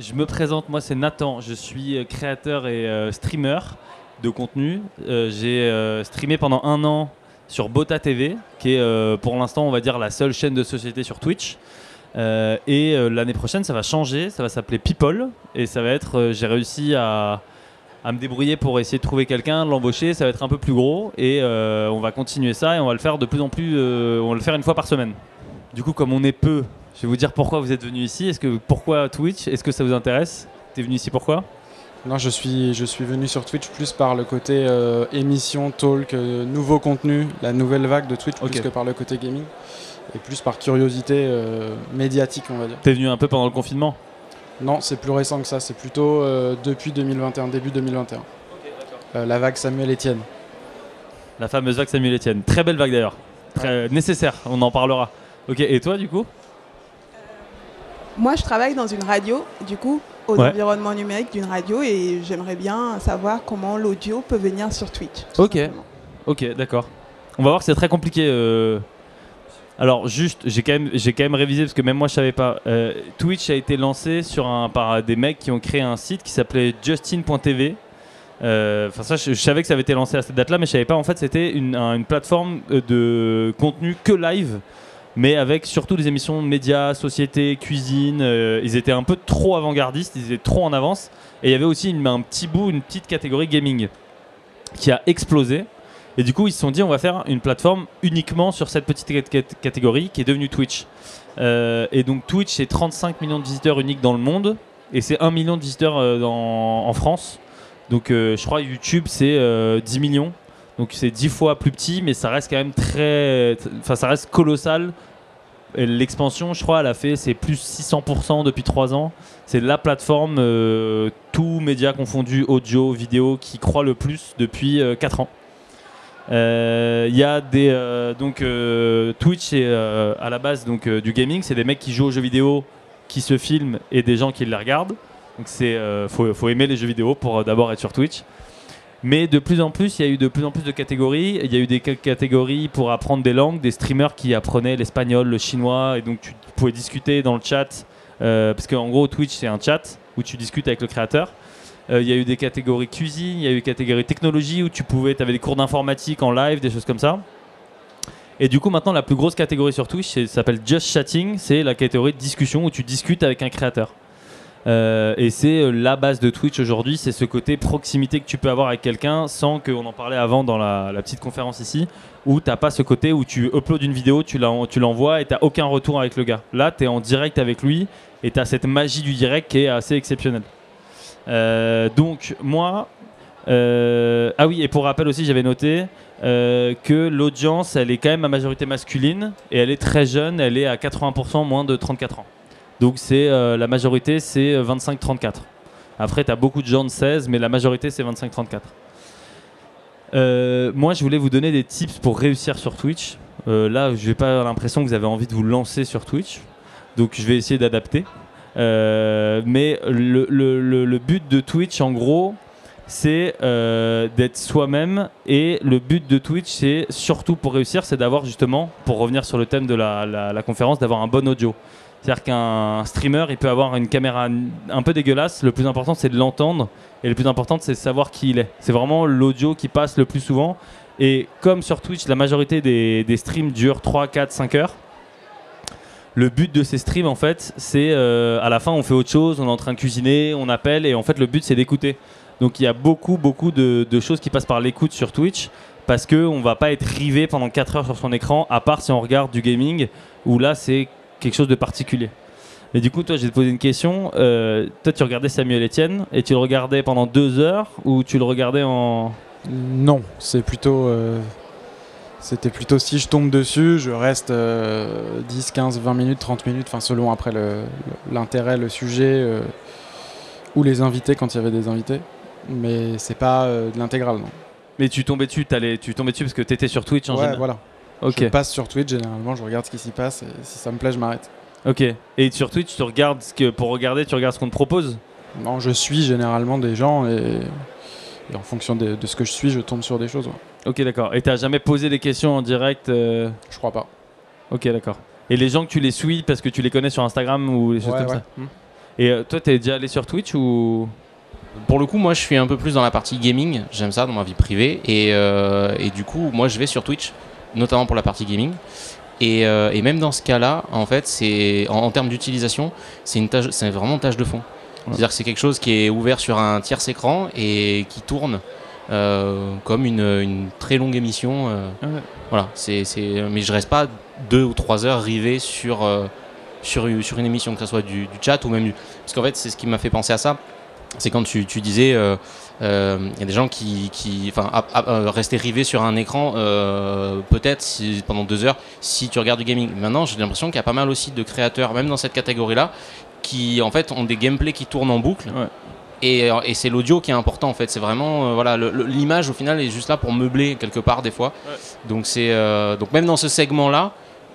Je me présente, moi c'est Nathan, je suis euh, créateur et euh, streamer de contenu. Euh, J'ai streamé pendant un an sur Bota TV, qui est pour l'instant on va dire la seule chaîne de société sur Twitch. Et l'année prochaine ça va changer, ça va s'appeler People et ça va être, j'ai réussi à, à me débrouiller pour essayer de trouver quelqu'un, l'embaucher, ça va être un peu plus gros et on va continuer ça et on va le faire de plus en plus, on va le faire une fois par semaine. Du coup comme on est peu, je vais vous dire pourquoi vous êtes venu ici. Est-ce que pourquoi Twitch? Est-ce que ça vous intéresse? T'es venu ici pourquoi? Non, je suis, je suis venu sur Twitch plus par le côté euh, émission, talk, euh, nouveau contenu, la nouvelle vague de Twitch, plus que par le côté gaming. Et plus par curiosité euh, médiatique, on va dire. T'es venu un peu pendant le confinement? Non, c'est plus récent que ça, c'est plutôt depuis 2021, début 2021. Euh, la vague Samuel Etienne. La fameuse vague Samuel Etienne. Très belle vague d'ailleurs. Très nécessaire, on en parlera. Ok, et toi du coup? Moi, je travaille dans une radio, du coup, aux Ouais. environnements numériques d'une radio, et j'aimerais bien savoir comment l'audio peut venir sur Twitch. Ok. simplement. Ok, d'accord. On va voir que c'est très compliqué. euh. Alors juste, j'ai quand même, j'ai quand même révisé parce que même moi je savais pas. Euh, Twitch a été lancé sur un par des mecs qui ont créé un site qui s'appelait Justin.tv. Euh, Enfin ça, je, je savais que ça avait été lancé à cette date-là, mais je savais pas. En fait, c'était une, un- une plateforme de contenu que live, mais avec surtout des émissions de médias, société, cuisine. euh, ils étaient un peu trop avant-gardistes, ils étaient trop en avance. Et il y avait aussi un petit bout, une petite catégorie gaming qui a explosé. Et du coup, ils se sont dit, on va faire une plateforme uniquement sur cette petite cat- cat- catégorie qui est devenue Twitch. Euh, et donc, Twitch, c'est 35 millions de visiteurs uniques dans le monde et c'est 1 million de visiteurs euh, en France. Donc, je crois YouTube, c'est euh, 10 millions. Donc, c'est 10 fois plus petit, mais ça reste quand même très. Enfin, ça reste colossal. L'expansion, je crois, elle a fait c'est plus 600% depuis 3 ans. C'est la plateforme, euh, tout média confondu, audio, vidéo, qui croît le plus depuis 4 ans. Euh, Il y a des euh, donc euh, Twitch euh, à la base donc euh, du gaming, c'est des mecs qui jouent aux jeux vidéo, qui se filment et des gens qui les regardent. Donc c'est euh, faut, faut aimer les jeux vidéo pour euh, d'abord être sur Twitch. Mais de plus en plus, il y a eu de plus en plus de catégories. Il y a eu des ca- catégories pour apprendre des langues, des streamers qui apprenaient l'espagnol, le chinois, et donc tu pouvais discuter dans le chat. euh, parce qu'en gros, Twitch, c'est un chat où tu discutes avec le créateur. Euh, Il y a eu des catégories cuisine, il y a eu des catégories technologie où tu pouvais, tu avais des cours d'informatique en live, des choses comme ça. Et du coup, maintenant, la plus grosse catégorie sur Twitch, s'appelle Just Chatting. C'est la catégorie de discussion où tu discutes avec un créateur. Euh, et c'est euh, la base de Twitch aujourd'hui, c'est ce côté proximité que tu peux avoir avec quelqu'un sans qu'on en parlait avant dans la, petite conférence ici, où t'as pas ce côté où tu uploads une vidéo, tu l'en- tu l'envoies et t'as aucun retour avec le gars. Là, tu es en direct avec lui et tu as cette magie du direct qui est assez exceptionnelle. Euh, donc, moi, ah oui, et pour rappel aussi, j'avais noté que l'audience, elle est quand même à majorité masculine et elle est très jeune, elle est à 80% moins de 34 ans. Donc c'est euh, la majorité, c'est 25-34. Après, tu as beaucoup de gens de 16, mais la majorité, c'est 25-34. Euh, moi, je voulais vous donner des tips pour réussir sur Twitch. Euh, là, je n'ai pas l'impression que vous avez envie de vous lancer sur Twitch. Donc, je vais essayer d'adapter. Euh, mais le, but de Twitch, en gros, c'est euh, d'être soi-même. Et le but de Twitch, c'est surtout pour réussir, c'est d'avoir justement, pour revenir sur le thème de la conférence, d'avoir un bon audio. C'est-à-dire qu'un streamer, il peut avoir une caméra un peu dégueulasse. Le plus important, c'est de l'entendre. Et le plus important, c'est de savoir qui il est. C'est vraiment l'audio qui passe le plus souvent. Et comme sur Twitch, la majorité des, streams durent 3, 4, 5 heures. Le but de ces streams, en fait, c'est euh, à la fin, on fait autre chose, on est en train de cuisiner, on appelle, et en fait, le but, c'est d'écouter. Donc, il y a beaucoup, beaucoup de, de choses qui passent par l'écoute sur Twitch, parce qu'on va pas être rivé pendant 4 heures sur son écran, à part si on regarde du gaming, où là, c'est quelque chose de particulier. Mais du coup, toi, te poser une question. Euh, toi, tu regardais Samuel Etienne, et tu le regardais pendant 2 heures, ou tu le regardais en. Non, c'est plutôt. euh, C'était plutôt si je tombe dessus, je reste euh, 10, 15, 20 minutes, 30 minutes, enfin selon après le- l'intérêt, le, sujet euh, ou les invités quand il y avait des invités. Mais c'est pas euh, de l'intégrale, non. Mais tu tombais dessus, t'allais- tu tombais dessus parce que tu étais sur Twitch en Ouais, général. voilà. Ok. Je passe sur Twitch, généralement, je regarde ce qui s'y passe et si ça me plaît, je m'arrête. Ok. Et sur Twitch, tu regardes ce que pour regarder, tu regardes ce qu'on te propose? Non, je suis généralement des gens et, et en fonction de, de ce que je suis, je tombe sur des choses. ouais. Ok, d'accord. Et t'as jamais posé des questions en direct euh, Je crois pas. Ok, d'accord. Et les gens que tu les suis parce que tu les connais sur Instagram ou les choses Ouais, comme ouais. ça? Hmm. Et euh, toi, t'es déjà allé sur Twitch ou? Pour le coup, moi, je suis un peu plus dans la partie gaming. J'aime ça dans ma vie privée. Et, euh, et du coup, moi, je vais sur Twitch, notamment pour la partie gaming. Et, euh, et même dans ce cas-là, en fait, c'est en, en termes d'utilisation, c'est une tâche, c'est vraiment une tâche de fond. C'est-à-dire que c'est quelque chose qui est ouvert sur un tierce écran et qui tourne euh, comme une, une très longue émission. euh, ouais. Voilà, c'est, c'est, mais je reste pas deux ou trois heures rivé sur, sur, sur une émission, que ce soit du, du chat ou même du. Parce qu'en fait, c'est ce qui m'a fait penser à ça. C'est quand tu, tu disais, euh, euh, il y a des gens qui, qui enfin, à- à- euh, rester rivés sur un écran, euh, peut-être si- pendant deux heures, si tu regardes du gaming. Maintenant, j'ai l'impression qu'il y a pas mal aussi de créateurs, même dans cette catégorie-là, qui en fait ont des gameplays qui tournent en boucle. Ouais. Et, euh, et c'est l'audio qui est important en fait. C'est vraiment euh, voilà l'image au final est juste là pour meubler quelque part des fois. Donc c'est euh, donc même dans ce segment-là,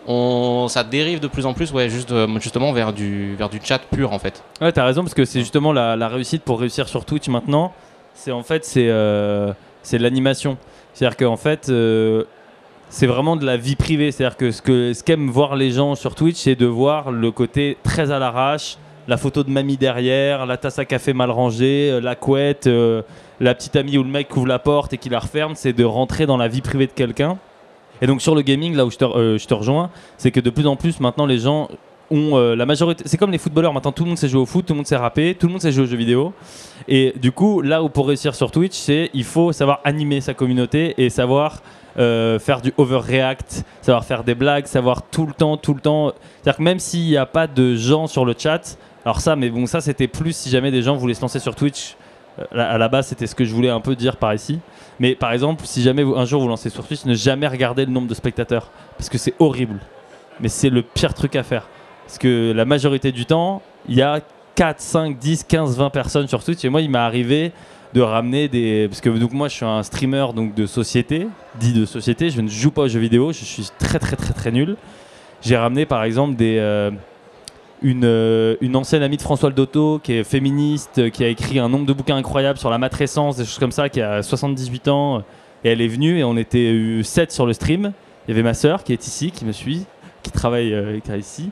on ça dérive de plus en plus ouais juste euh, justement vers du vers du chat pur en fait. Ouais, t'as raison, parce que c'est justement la, la réussite pour réussir sur Twitch maintenant. C'est en fait, c'est euh, de l'animation. C'est-à-dire qu'en fait, euh, c'est vraiment de la vie privée. C'est-à-dire que ce que ce qu'aiment voir les gens sur Twitch, c'est de voir le côté très à l'arrache, la photo de mamie derrière, la tasse à café mal rangée, la couette, la petite amie ou le mec qui ouvre la porte et qui la referme. C'est de rentrer dans la vie privée de quelqu'un. Et donc sur le gaming, là où je te, euh, je te rejoins, c'est que de plus en plus maintenant les gens ont euh, la majorité. C'est comme les footballeurs maintenant, tout le monde sait jouer au foot, tout le monde sait rapper, tout le monde sait jouer aux jeux vidéo. Et du coup, là où pour réussir sur Twitch, c'est il faut savoir animer sa communauté et savoir euh, faire du overreact, savoir faire des blagues, savoir tout le temps, tout le temps. C'est-à-dire que même s'il n'y a pas de gens sur le chat, alors ça, mais bon, ça c'était plus si jamais des gens voulaient se lancer sur Twitch. Euh, à la base, c'était ce que je voulais un peu dire par ici. Mais par exemple, si jamais un jour vous lancez sur Twitch, ne jamais regarder le nombre de spectateurs parce que c'est horrible. Mais c'est le pire truc à faire. Parce que la majorité du temps, il y a 4, 5, 10, 15, 20 personnes sur Twitch. Et moi, il m'est arrivé de ramener des. Parce que donc, moi, je suis un streamer de société, dit de société. Je ne joue pas aux jeux vidéo. Je suis très, très, très, très nul. J'ai ramené par exemple des. euh, une, euh, une ancienne amie de François Doto qui est féministe, euh, qui a écrit un nombre de bouquins incroyables sur la matrescence, des choses comme ça, qui a 78 ans. Et elle est venue et on était 7 sur le stream. Il y avait ma sœur qui est ici, qui me suit, qui travaille, euh, ici.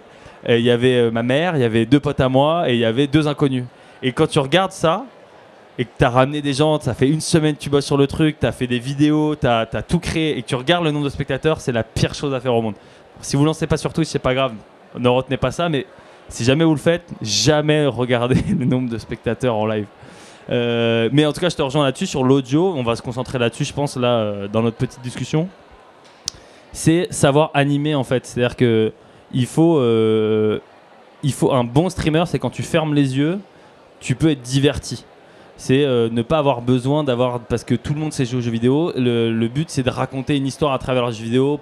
Il y avait euh, ma mère, il y avait deux potes à moi et il y avait deux inconnus. Et quand tu regardes ça et que tu as ramené des gens, ça fait une semaine que tu bosses sur le truc, tu as fait des vidéos, tu as, tout créé et que tu regardes le nombre de spectateurs, c'est la pire chose à faire au monde. Si vous lancez pas sur Twitch, c'est pas grave, ne retenez pas ça, mais si jamais vous le faites, jamais regardez le nombre de spectateurs en live. Euh, mais en tout cas, je te rejoins là-dessus sur l'audio. On va se concentrer là-dessus, je pense, là, euh, dans notre petite discussion. C'est savoir animer en fait. C'est-à-dire que il faut, euh, il faut un bon streamer, c'est quand tu fermes les yeux, tu peux être diverti. C'est ne pas avoir besoin d'avoir parce que tout le monde sait jouer aux jeux vidéo. Le, but c'est de raconter une histoire à travers un jeu vidéo,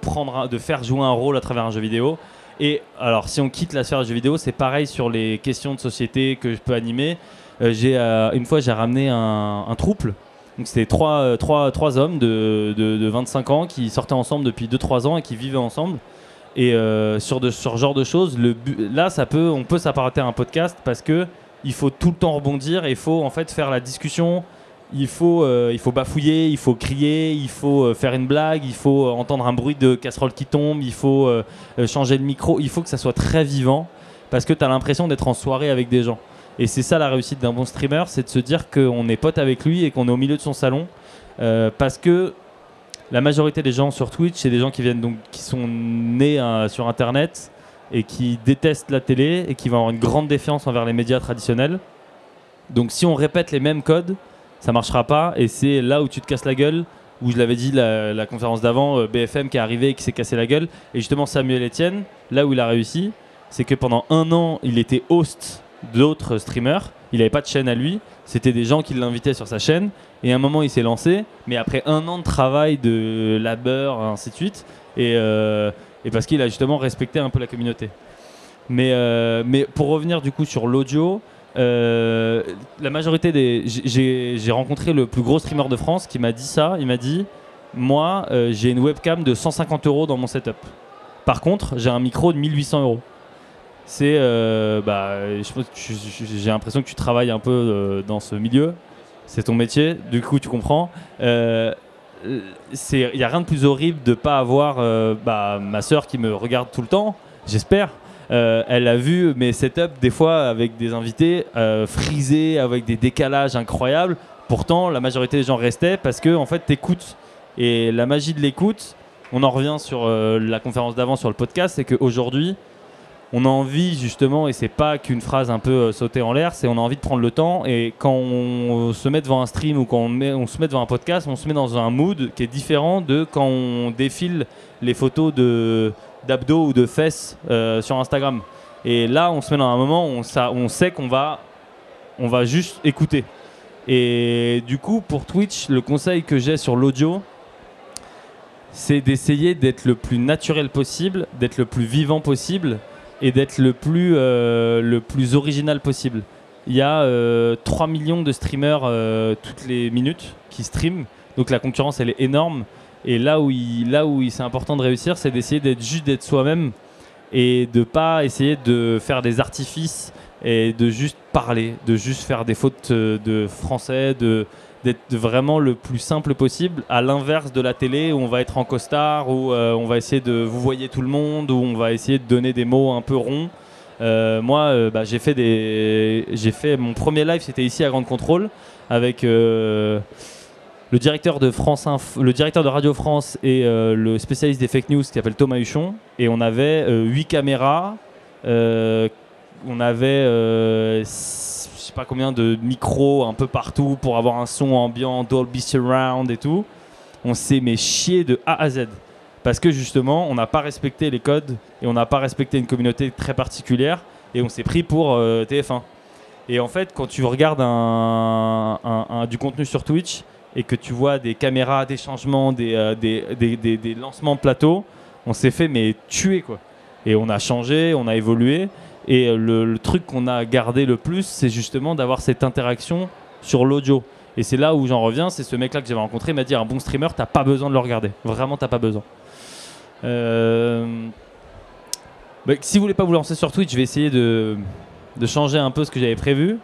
de faire jouer un rôle à travers un jeu vidéo. Et alors, si on quitte la sphère du jeu vidéo, c'est pareil sur les questions de société que je peux animer. Euh, euh, une fois, j'ai ramené un, un. Donc c'était trois, euh, trois, trois hommes de, de, de 25 ans qui sortaient ensemble depuis 2-3 ans et qui vivaient ensemble. Et sur, de, sur ce genre de choses, le là, ça peut, on peut s'apparenter à un podcast parce que il faut tout le temps rebondir et il faut en fait faire la discussion. Il faut, euh, il faut bafouiller, il faut crier, il faut euh, faire une blague, il faut euh, entendre un bruit de casserole qui tombe, il faut changer le micro. Il faut que ça soit très vivant parce que tu as l'impression d'être en soirée avec des gens. Et c'est ça la réussite d'un bon streamer, c'est de se dire qu'on est pote avec lui et qu'on est au milieu de son salon. Parce que la majorité des gens sur Twitch, c'est des gens qui viennent donc qui sont nés euh, sur Internet et qui détestent la télé et qui vont avoir une grande défiance envers les médias traditionnels. Donc si on répète les mêmes codes, ça marchera pas et c'est là où tu te casses la gueule. Où je l'avais dit la, conférence d'avant, euh, BFM qui est arrivé et qui s'est cassé la gueule. Et justement Samuel Etienne, là où il a réussi, c'est que pendant un an, il était host d'autres streamers. Il n'avait pas de chaîne à lui. C'était des gens qui l'invitaient sur sa chaîne. Et à un moment, il s'est lancé. Mais après un an de travail, de labeur, ainsi de suite. Et, euh, parce qu'il a justement respecté un peu la communauté. Mais, euh, mais pour revenir du coup sur l'audio, euh, la majorité des. j'ai- rencontré le plus gros streamer de France qui m'a dit ça. Il m'a dit Moi, euh, j'ai une webcam de 150 euros dans mon setup. Par contre, j'ai un micro de 1800 euros. C'est. euh, bah, j'ai l'impression que tu travailles un peu dans ce milieu. C'est ton métier, du coup, tu comprends. Il n'y a rien de plus horrible de pas avoir bah, ma soeur qui me regarde tout le temps, j'espère, Euh, elle a vu mes setups des fois avec des invités euh, frisés, avec des décalages incroyables. Pourtant, la majorité des gens restaient parce que en fait, t'écoutes. Et la magie de l'écoute, on en revient sur euh, la conférence d'avant sur le podcast, c'est qu'aujourd'hui, on a envie justement, et c'est pas qu'une phrase un peu sautée en l'air, c'est on a envie de prendre le temps. Et quand on se met devant un stream ou quand on se met devant un podcast, on se met dans un mood qui est différent de quand on défile les photos de d'abdos ou de fesses euh, sur Instagram. Et là, on se met dans un moment où on, sa- on sait qu'on va, on va juste écouter. Et du coup, pour Twitch, le conseil que j'ai sur l'audio, c'est d'essayer d'être le plus naturel possible, d'être le plus vivant possible et d'être le plus, euh, original possible. Il y a euh, 3 millions de streamers euh, toutes les minutes qui streament, donc la concurrence elle est énorme. Et là où, il, là où c'est important de réussir, c'est d'essayer d'être juste d'être soi-même et de pas essayer de faire des artifices et de juste parler, de juste faire des fautes euh, de français, de d'être vraiment le plus simple possible, à l'inverse de la télé où on va être en costard, où euh, on va essayer de vous voyez tout le monde, où on va essayer de donner des mots un peu ronds. Euh, moi, bah, j'ai fait des, j'ai fait mon premier live, c'était ici à Grande Contrôle avec le directeur de France, le directeur de Radio France et euh, le spécialiste des fake news qui s'appelle Thomas Huchon, et on avait euh, huit caméras, euh, on avait je sais pas combien de micros un peu partout pour avoir un son ambiant, Dolby Surround et tout. On s'est mais chié de A à Z. Parce que justement, on n'a pas respecté les codes et on n'a pas respecté une communauté très particulière et on s'est pris pour euh, TF1. Et en fait, quand tu regardes du contenu sur Twitch et que tu vois des caméras, des changements, des, euh, des, des- des- des lancements de plateau, on s'est fait mais tuer quoi. Et on a changé, on a évolué. Et le, le truc qu'on a gardé le plus, c'est justement d'avoir cette interaction sur l'audio. Et c'est là où j'en reviens, c'est ce mec-là que j'avais rencontré, il m'a dit un bon streamer, t'as pas besoin de le regarder. Vraiment, t'as pas besoin. Euh, bah, si vous voulez pas vous lancer sur Twitch, je vais essayer de, de changer un peu ce que j'avais prévu.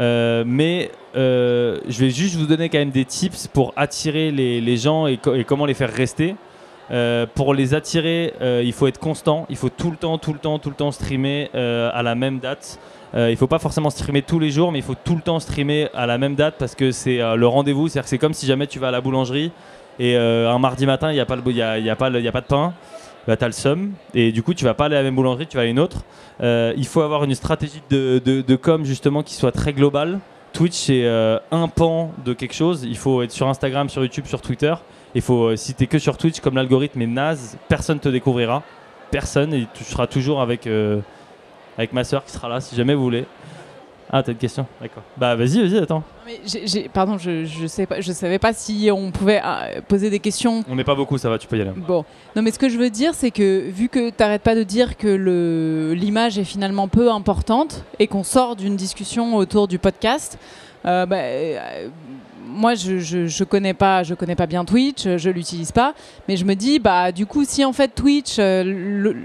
Euh, mais euh, je vais juste vous donner quand même des tips pour attirer les, les gens et, co- et comment les faire rester. Euh, pour les attirer, il faut être constant. Il faut tout le temps, tout le temps, tout le temps streamer à la même date. Il faut pas forcément streamer tous les jours, mais il faut tout le temps streamer à la même date parce que c'est le rendez-vous. C'est-à-dire que c'est comme si jamais tu vas à la boulangerie et un mardi matin, il n'y a, a pas de pain. Bah, t'as le seum et du coup tu vas pas aller à la même boulangerie, tu vas à une autre. Euh, il faut avoir une stratégie de, de, com justement qui soit très globale. Twitch c'est euh, un pan de quelque chose. Il faut être sur Instagram, sur YouTube, sur Twitter. Il faut euh, si t'es que sur Twitch comme l'algorithme est naze, personne te découvrira, personne et tu seras toujours avec avec ma soeur qui sera là si jamais vous voulez. Ah t'as une question D'accord. Bah vas-y vas-y attends. Mais j'ai- j'ai- pardon, je, je sais pas, je savais pas si on pouvait euh, poser des questions. On n'est pas beaucoup ça va tu peux y aller. Bon, non mais ce que je veux dire, c'est que vu que t'arrêtes pas de dire que le l'image est finalement peu importante et qu'on sort d'une discussion autour du podcast, euh, bah, euh, moi je, je, je connais pas je connais pas bien Twitch, je l'utilise pas, mais je me dis bah du coup si en fait Twitch euh,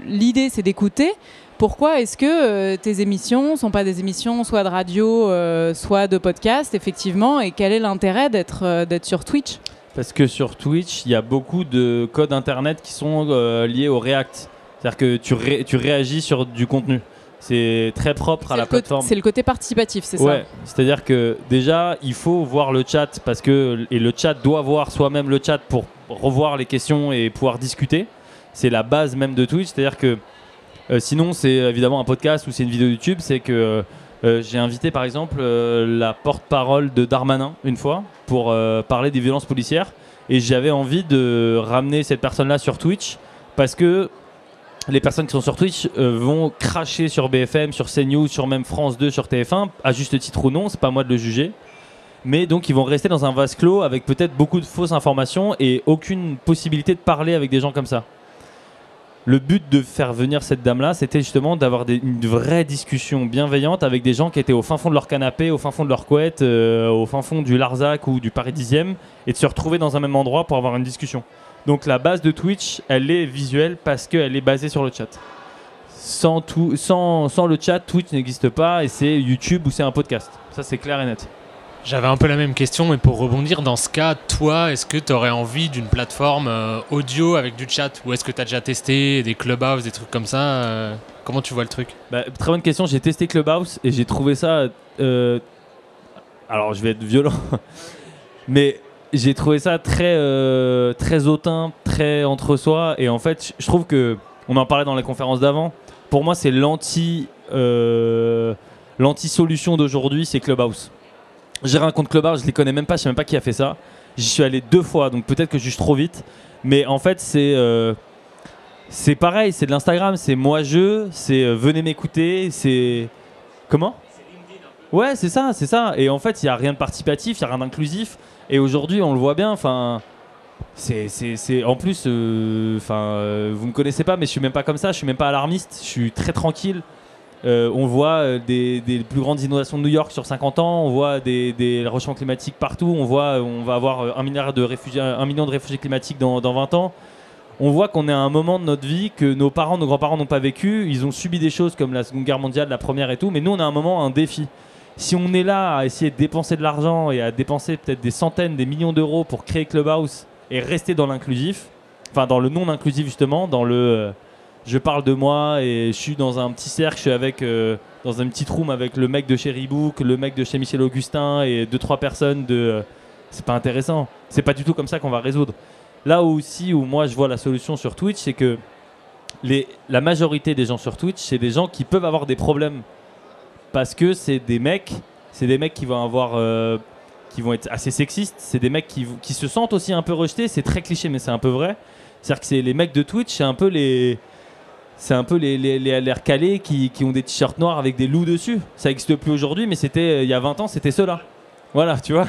l'idée c'est d'écouter. Pourquoi est-ce que euh, tes émissions sont pas des émissions soit de radio, euh, soit de podcast, effectivement, et quel est l'intérêt d'être euh, d'être sur Twitch? Parce que sur Twitch, il y a beaucoup de codes internet qui sont liés au React. C'est-à-dire que tu, ré- tu réagis sur du contenu. C'est très propre à la plateforme. C'est le côté participatif, c'est Ouais, c'est-à-dire que déjà, il faut voir le chat parce que et le chat doit voir soi-même le chat pour revoir les questions et pouvoir discuter. C'est la base même de Twitch, c'est-à-dire que sinon c'est évidemment un podcast ou c'est une vidéo YouTube, c'est que euh, j'ai invité par exemple euh, la porte-parole de Darmanin une fois pour euh, parler des violences policières et j'avais envie de ramener cette personne-là sur Twitch parce que les personnes qui sont sur Twitch euh, vont cracher sur BFM, sur CNews, sur même France 2, sur TF1, à juste titre ou non, c'est pas moi de le juger. Mais donc ils vont rester dans un vase clos avec peut-être beaucoup de fausses informations et aucune possibilité de parler avec des gens comme ça. Le but de faire venir cette dame-là, c'était justement d'avoir une vraie discussion bienveillante avec des gens qui étaient au fin fond de leur canapé, au fin fond de leur couette, euh, au fin fond du Larzac ou du Paris 10e, et de se retrouver dans un même endroit pour avoir une discussion. Donc la base de Twitch, elle est visuelle parce qu'elle est basée sur le chat. Sans, sans le chat, Twitch n'existe pas et c'est YouTube ou c'est un podcast. Ça c'est clair et net. J'avais un peu la même question, mais pour rebondir, dans ce cas, toi, est-ce que tu aurais envie d'une plateforme euh, audio avec du chat? Ou est-ce que tu as déjà testé des Clubhouse, des trucs comme ça euh, Comment tu vois le truc? Bah, très bonne question. J'ai testé Clubhouse et j'ai trouvé ça. euh, alors, je vais être violent, mais j'ai trouvé ça très, très hautain, très entre soi. Et en fait, je trouve que on en parlait dans la conférence d'avant. Pour moi, c'est l'anti, l'anti-solution d'aujourd'hui, c'est Clubhouse. J'ai rien contre Clubhouse, je les connais même pas, je sais même pas qui a fait ça. J'y suis allé deux fois, donc peut-être que je suis trop vite. Mais en fait, c'est euh, pareil, c'est de l'Instagram, c'est moi je, c'est euh, venez m'écouter, c'est comment? Ouais, c'est ça, c'est ça. Et en fait, il y a rien de participatif, il y a rien d'inclusif. Et aujourd'hui, on le voit bien. Enfin, c'est- en plus, euh, enfin, euh, vous me connaissez pas, mais je suis même pas comme ça. Je suis même pas alarmiste. Je suis très tranquille. Euh, on voit euh, des, plus grandes inondations de New York sur 50 ans. On voit des, des réchauffements climatiques partout. On voit, euh, on va avoir un de réfugiés, un million de réfugiés climatiques dans, dans 20 ans. On voit qu'on est à un moment de notre vie que nos parents, nos grands-parents n'ont pas vécu. Ils ont subi des choses comme la Seconde Guerre mondiale, la première et tout. Mais nous, on a un moment, un défi. Si on est là à essayer de dépenser de l'argent et à dépenser peut-être des centaines, des millions d'euros pour créer Clubhouse et rester dans l'inclusif, enfin dans le non inclusif justement, dans le je parle de moi et je suis dans un petit cercle, je suis avec euh, dans un petit room avec le mec de chez Reebok, le mec de chez Michel Augustin et deux trois personnes de euh, c'est pas intéressant. C'est pas du tout comme ça qu'on va résoudre. Là aussi où moi je vois la solution sur Twitch, c'est que la majorité des gens sur Twitch, c'est des gens qui peuvent avoir des problèmes parce que c'est des mecs, c'est des mecs qui vont avoir, euh, qui vont être assez sexistes, c'est des mecs qui se sentent aussi un peu rejetés. C'est très cliché, mais c'est un peu vrai. C'est-à-dire que c'est les mecs de Twitch, c'est un peu les, c'est un peu les, les, les l'air calés qui, qui ont des t-shirts noirs avec des loups dessus. Ça n'existe plus aujourd'hui, mais c'était euh, il y a 20 ans, c'était ceux-là. Voilà, tu vois.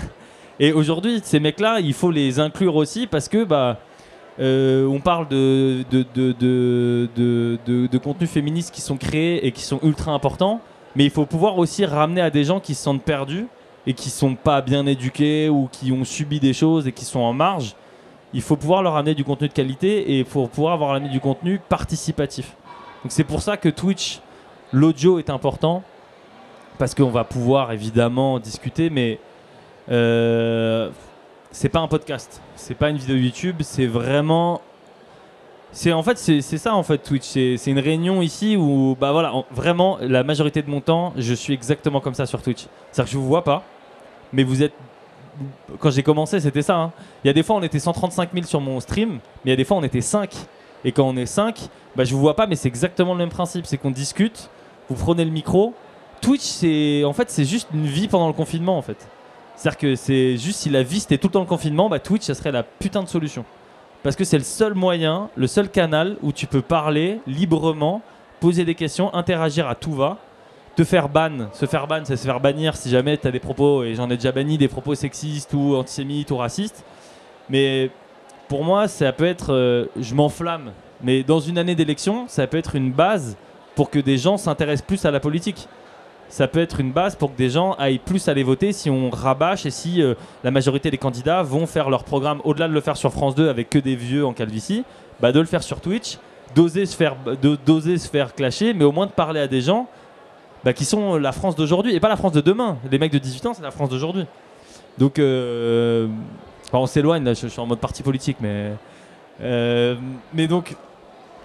Et aujourd'hui, ces mecs-là, il faut les inclure aussi parce que bah. euh, on parle de, de, de, de- de contenus féministes qui sont créés et qui sont ultra importants, mais il faut pouvoir aussi ramener à des gens qui se sentent perdus et qui sont pas bien éduqués ou qui ont subi des choses et qui sont en marge. Il faut pouvoir leur amener du contenu de qualité et pour pouvoir avoir amené du contenu participatif. Donc c'est pour ça que Twitch, l'audio est important parce qu'on va pouvoir évidemment discuter, mais euh, c'est pas un podcast, c'est pas une vidéo YouTube, c'est vraiment c'est en fait c'est ça en fait Twitch, c'est une réunion ici où bah voilà en- vraiment la majorité de mon temps je suis exactement comme ça sur Twitch. C'est-à-dire que je vous vois pas, mais vous êtes quand j'ai commencé c'était ça. hein. Il y a des fois on était 135 000 sur mon stream, mais il y a des fois on était 5 et quand on est 5 bah je vous vois pas mais c'est exactement le même principe, c'est qu'on discute, vous prenez le micro. Twitch c'est en fait c'est juste une vie pendant le confinement en fait. C'est-à-dire que c'est juste si la vie c'était tout le temps le confinement, bah Twitch ça serait la putain de solution. Parce que c'est le seul moyen, le seul canal où tu peux parler librement, poser des questions, interagir à tout va. Te faire ban, se faire ban, c'est se faire bannir si jamais tu as des propos, et j'en ai déjà banni, des propos sexistes ou antisémites ou racistes. Mais pour moi, ça peut être. euh, je m'enflamme. Mais dans une année d'élection, ça peut être une base pour que des gens s'intéressent plus à la politique ça peut être une base pour que des gens aillent plus aller voter si on rabâche et si euh, la majorité des candidats vont faire leur programme au-delà de le faire sur France 2 avec que des vieux en calvitie, bah de le faire sur Twitch, d'oser se faire d'oser se faire clasher, mais au moins de parler à des gens bah, qui sont la France d'aujourd'hui et pas la France de demain. Les mecs de 18 ans, c'est la France d'aujourd'hui. Donc euh, on s'éloigne là, je, suis en mode parti politique, mais euh, mais donc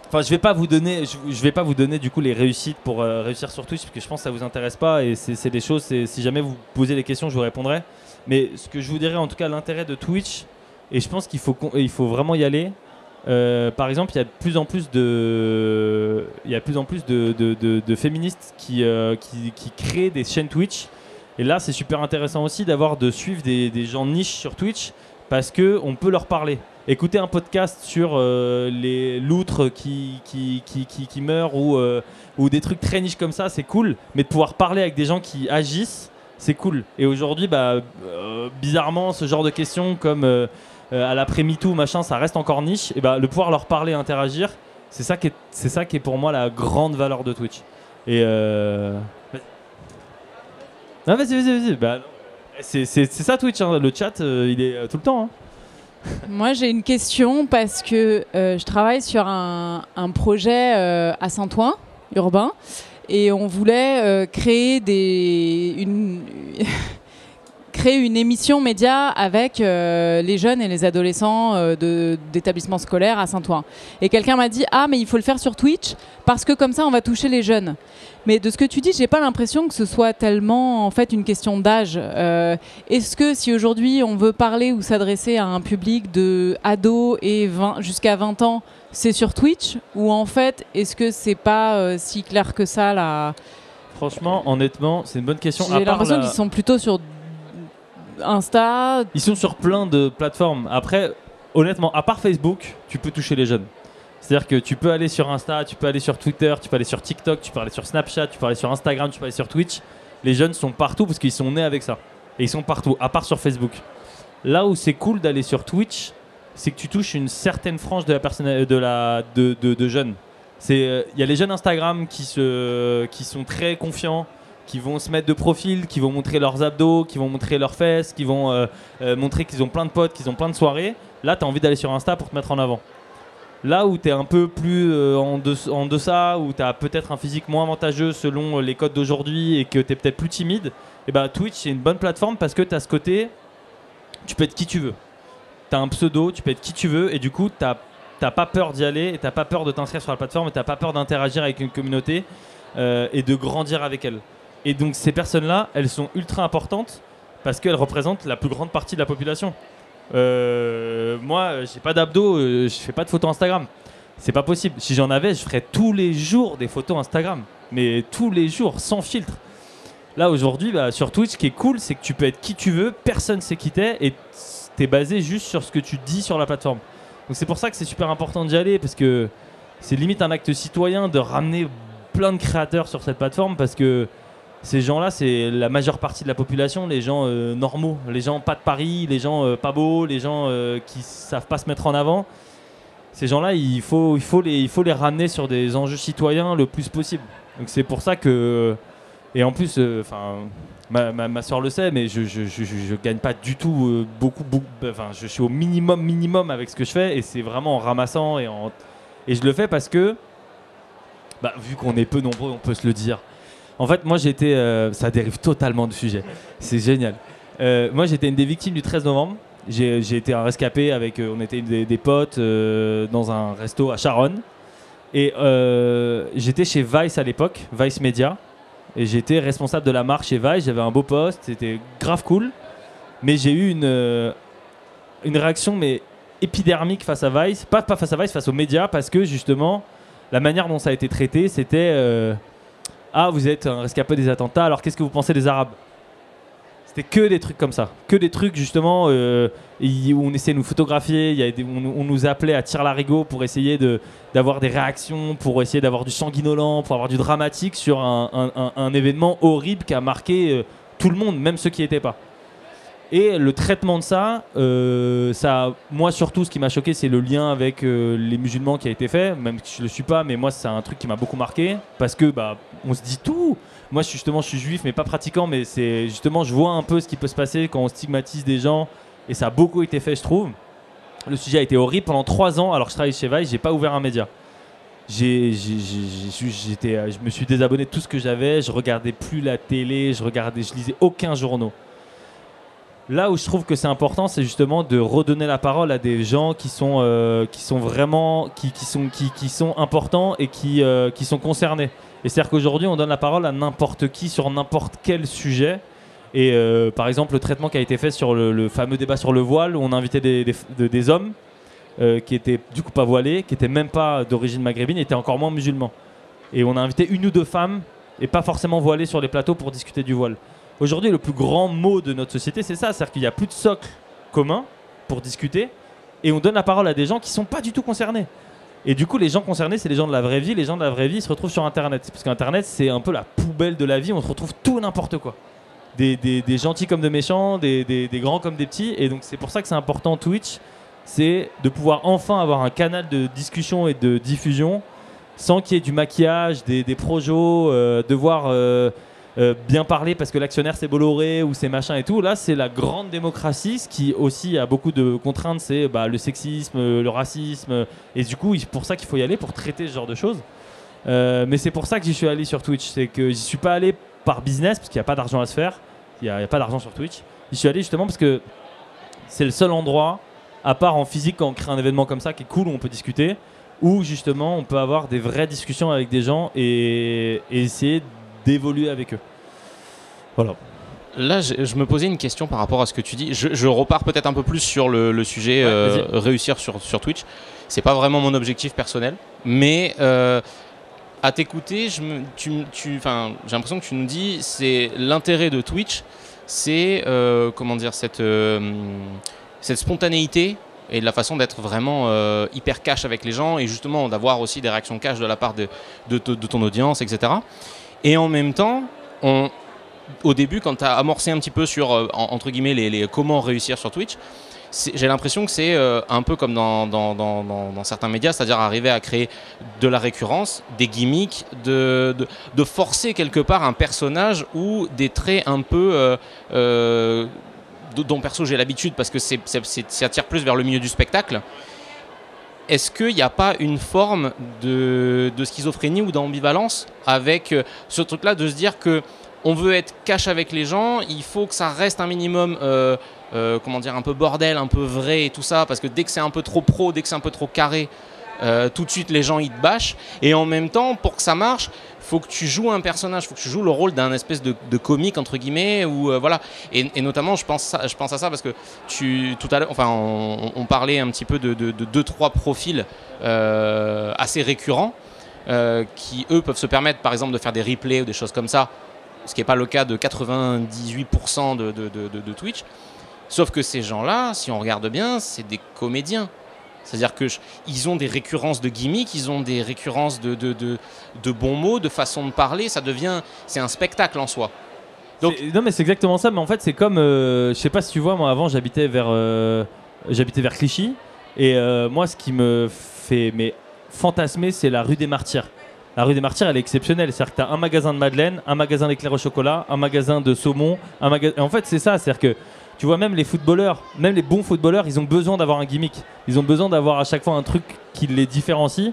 Enfin, je vais pas vous donner, je, vais pas vous donner du coup les réussites pour euh, réussir sur Twitch parce que je pense que ça vous intéresse pas et c'est des choses. Si jamais vous posez des questions, je vous répondrai. Mais ce que je vous dirais en tout cas l'intérêt de Twitch et je pense qu'il faut il faut vraiment y aller. Euh, par exemple, il y a de plus en plus de, il y a plus en plus de, féministes qui, euh, qui, qui créent des chaînes Twitch. Et là, c'est super intéressant aussi d'avoir de suivre des, gens niches sur Twitch parce que on peut leur parler. Écouter un podcast sur euh, les loutres qui, qui, qui, meurent ou, euh, ou des trucs très niches comme ça, c'est cool. Mais de pouvoir parler avec des gens qui agissent, c'est cool. Et aujourd'hui, bah, bizarrement, ce genre de questions comme euh, à l'après-MeToo, machin, ça reste encore niche. Et bah, le pouvoir leur parler, interagir, c'est ça, qui est- c'est ça qui est pour moi la grande valeur de Twitch. Et. Euh... Non, vas-y, vas-y, vas-y. Bah, c'est, c'est, c'est ça Twitch, hein. le chat, euh, il est euh, tout le temps. hein. Moi, j'ai une question parce que euh, je travaille sur un, un projet euh, à Saint-Ouen, urbain, et on voulait euh, créer des, une, créer une émission média avec euh, les jeunes et les adolescents euh, d'établissements scolaires à Saint-Ouen. Et quelqu'un m'a dit ah mais il faut le faire sur Twitch parce que comme ça on va toucher les jeunes. Mais de ce que tu dis, j'ai pas l'impression que ce soit tellement en fait une question d'âge. Euh, Est-ce que si aujourd'hui on veut parler ou s'adresser à un public de ados et 20 jusqu'à 20 ans, c'est sur Twitch? Ou en fait est-ce que c'est pas euh, si clair que ça là Franchement, honnêtement, c'est une bonne question. J'ai l'impression la- qu'ils sont plutôt sur Insta. Ils sont sur plein de plateformes. Après, honnêtement, à part Facebook, tu peux toucher les jeunes. C'est-à-dire que tu peux aller sur Insta, tu peux aller sur Twitter, tu peux aller sur TikTok, tu peux aller sur Snapchat, tu peux aller sur Instagram, tu peux aller sur Twitch. Les jeunes sont partout parce qu'ils sont nés avec ça. Et ils sont partout, à part sur Facebook. Là où c'est cool d'aller sur Twitch, c'est que tu touches une certaine frange de la personne, de la, de, jeunes. Euh, il y a les jeunes Instagram qui se, qui sont très confiants, qui vont se mettre de profil, qui vont montrer leurs abdos, qui vont montrer leurs fesses, qui vont euh, euh, montrer qu'ils ont plein de potes, qu'ils ont plein de soirées. Là, tu as envie d'aller sur Insta pour te mettre en avant. Là où tu es un peu plus euh, en, de- en deçà, où tu as peut-être un physique moins avantageux selon les codes d'aujourd'hui et que tu es peut-être plus timide, et bah Twitch c'est une bonne plateforme parce que tu as ce côté, tu peux être qui tu veux. Tu as un pseudo, tu peux être qui tu veux et du coup tu t'as pas peur d'y aller et t'as pas peur de t'inscrire sur la plateforme et t'as pas peur d'interagir avec une communauté et de grandir avec elle. Et donc ces personnes-là, elles sont ultra importantes parce qu'elles représentent la plus grande partie de la population. Euh, moi, j'ai pas d'abdos, euh, je fais pas de photos Instagram. C'est pas possible. Si j'en avais, je ferais tous les jours des photos Instagram. Mais tous les jours, sans filtre. Là, aujourd'hui, bah, sur Twitch, ce qui est cool, c'est que tu peux être qui tu veux, personne sait qui t'es, et t'es basé juste sur ce que tu dis sur la plateforme. Donc c'est pour ça que c'est super important d'y aller, parce que c'est limite un acte citoyen de ramener plein de créateurs sur cette plateforme, parce que ces gens-là, c'est la majeure partie de la population, les gens euh, normaux, les gens pas de Paris, les gens euh, pas beaux, les gens euh, qui savent pas se mettre en avant. Ces gens-là, il faut, il, faut les, il faut les ramener sur des enjeux citoyens le plus possible. Donc c'est pour ça que... Et en plus, euh, ma, soeur le sait, mais je, je, gagne pas du tout beaucoup, beaucoup. Enfin, je suis au minimum, minimum avec ce que je fais, et c'est vraiment en ramassant et en. Et je le fais parce que, bah, vu qu'on est peu nombreux, on peut se le dire. En fait, moi, j'étais. euh, ça dérive totalement du sujet. C'est génial. Euh, moi, j'étais une des victimes du 13 novembre. J'ai été un rescapé avec. euh, on était des, des potes dans un resto à Charonne. Et j'étais chez Vice à l'époque, Vice Media. Et j'étais responsable de la marque chez Vice. J'avais un beau poste, c'était grave cool. Mais j'ai eu une, réaction mais épidermique face à Vice. Pas, pas face à Vice, face aux médias, parce que justement, la manière dont ça a été traité, c'était Ah, vous êtes un rescapé des attentats, alors qu'est-ce que vous pensez des Arabes? C'était que des trucs comme ça. Que des trucs justement euh, où on essayait de nous photographier. On, nous appelait à tir larigot pour essayer d'avoir des réactions, pour essayer d'avoir du sanguinolent, pour avoir du dramatique sur un, un- événement horrible qui a marqué euh, tout le monde, même ceux qui n'y pas. Et le traitement de ça, euh, ça, moi surtout, ce qui m'a choqué, c'est le lien avec euh, les musulmans qui a été fait. Même si je le suis pas, mais moi c'est un truc qui m'a beaucoup marqué parce que bah, on se dit tout. Moi, justement, je suis juif, mais pas pratiquant, mais c'est justement, je vois un peu ce qui peut se passer quand on stigmatise des gens, et ça a beaucoup été fait, je trouve. Le sujet a été horrible pendant trois ans. Alors que je travaille chez Vice, j'ai pas ouvert un média. J'étais, je me suis désabonné de tout ce que j'avais. Je regardais plus la télé, je regardais, je lisais aucun journaux. Là où je trouve que c'est important, c'est justement de redonner la parole à des gens qui sont, euh, qui sont vraiment, qui, qui sont, qui, qui sont importants et qui, euh, qui sont concernés. Et c'est-à-dire qu'aujourd'hui, on donne la parole à n'importe qui sur n'importe quel sujet. Et euh, par exemple, le traitement qui a été fait sur le, fameux débat sur le voile, où on a invité des, des, de- des hommes qui étaient du coup pas voilés, qui étaient même pas d'origine maghrébine, étaient encore moins musulmans. Et on a invité une ou deux femmes, et pas forcément voilées sur les plateaux pour discuter du voile. Aujourd'hui, le plus grand mot de notre société, c'est ça, c'est-à-dire qu'il n'y a plus de socle commun pour discuter, et on donne la parole à des gens qui sont pas du tout concernés. Et du coup, les gens concernés, c'est les gens de la vraie vie. Les gens de la vraie vie se retrouvent sur Internet. Parce qu'Internet, c'est un peu la poubelle de la vie. On se retrouve tout n'importe quoi. Des, des- gentils comme des méchants, des, des- grands comme des petits. Et donc, c'est pour ça que c'est important Twitch. C'est de pouvoir enfin avoir un canal de discussion et de diffusion sans qu'il y ait du maquillage, des, des projos, euh, devoir euh, euh, bien parler parce que l'actionnaire c'est Bolloré ou c'est machin et tout. Là, c'est la grande démocratie, ce qui aussi a beaucoup de contraintes, c'est bah, le sexisme, le racisme. Et du coup, c'est pour ça qu'il faut y aller pour traiter ce genre de choses. Euh, mais c'est pour ça que j'y suis allé sur Twitch. C'est que j'y suis pas allé par business parce qu'il n'y a pas d'argent à se faire. Il n'y a pas d'argent sur Twitch. J'y suis allé justement parce que c'est le seul endroit, à part en physique, quand on crée un événement comme ça qui est cool, où on peut discuter, où justement on peut avoir des vraies discussions avec des gens et, et essayer d'évoluer avec eux. Voilà. Là, je, je me posais une question par rapport à ce que tu dis. Je, je repars peut-être un peu plus sur le, le sujet Ouais, euh, réussir sur, sur Twitch. C'est pas vraiment mon objectif personnel, mais euh, à t'écouter, tu tu- j'ai l'impression que tu nous dis c'est l'intérêt de Twitch, c'est euh, comment dire cette cette spontanéité et de la façon d'être vraiment euh, hyper cash avec les gens et justement d'avoir aussi des réactions cash de la part de, de, de- de ton audience, etc. Et en même temps, au début, quand tu as amorcé un petit peu sur, euh, en- entre guillemets, les, comment réussir sur Twitch, j'ai l'impression que c'est euh, un peu comme dans, certains médias, c'est-à-dire arriver à créer de la récurrence, des gimmicks, de, forcer quelque part un personnage ou des traits un peu... euh, dont perso j'ai l'habitude parce que c'est- ça tire plus vers le milieu du spectacle. Est-ce qu'il n'y a pas une forme de, schizophrénie ou d'ambivalence avec euh, ce truc-là de se dire que on veut être cash avec les gens, il faut que ça reste un minimum, euh, euh, comment dire, un peu bordel, un peu vrai et tout ça, parce que dès que c'est un peu trop pro, dès que c'est un peu trop carré, euh, tout de suite les gens ils te bâchent. Et en même temps, pour que ça marche, faut que tu joues un personnage, faut que tu joues le rôle d'un espèce de, comique entre guillemets, ou euh, voilà. Et, notamment, je pense, ça- je pense à ça parce que tu tout à l'heure, enfin, on, parlait un petit peu de, de, de deux trois profils euh, assez récurrents. qui eux peuvent se permettre par exemple de faire des replays ou des choses comme ça ce qui n'est pas le cas de 98% de, de, de- de- de Twitch. Sauf que ces gens-là, si on regarde bien, c'est des comédiens. C'est-à-dire que je- ils ont des récurrences de gimmicks, ils ont des récurrences de, de, de, bons mots, de façon de parler. Ça devient, c'est un spectacle en soi. Non mais c'est exactement ça mais en fait c'est comme euh, je sais pas si tu vois moi avant j'habitais vers euh, j'habitais vers Clichy et euh, moi ce qui me fait mais fantasmer c'est la rue des Martyrs la rue des Martyrs elle est exceptionnelle c'est à dire que tu as un magasin de madeleine un magasin d'éclairs au chocolat un magasin de saumon un magasin en fait c'est ça c'est à dire que tu vois même les footballeurs même les bons footballeurs ils ont besoin d'avoir un gimmick ils ont besoin d'avoir à chaque fois un truc qui les différencie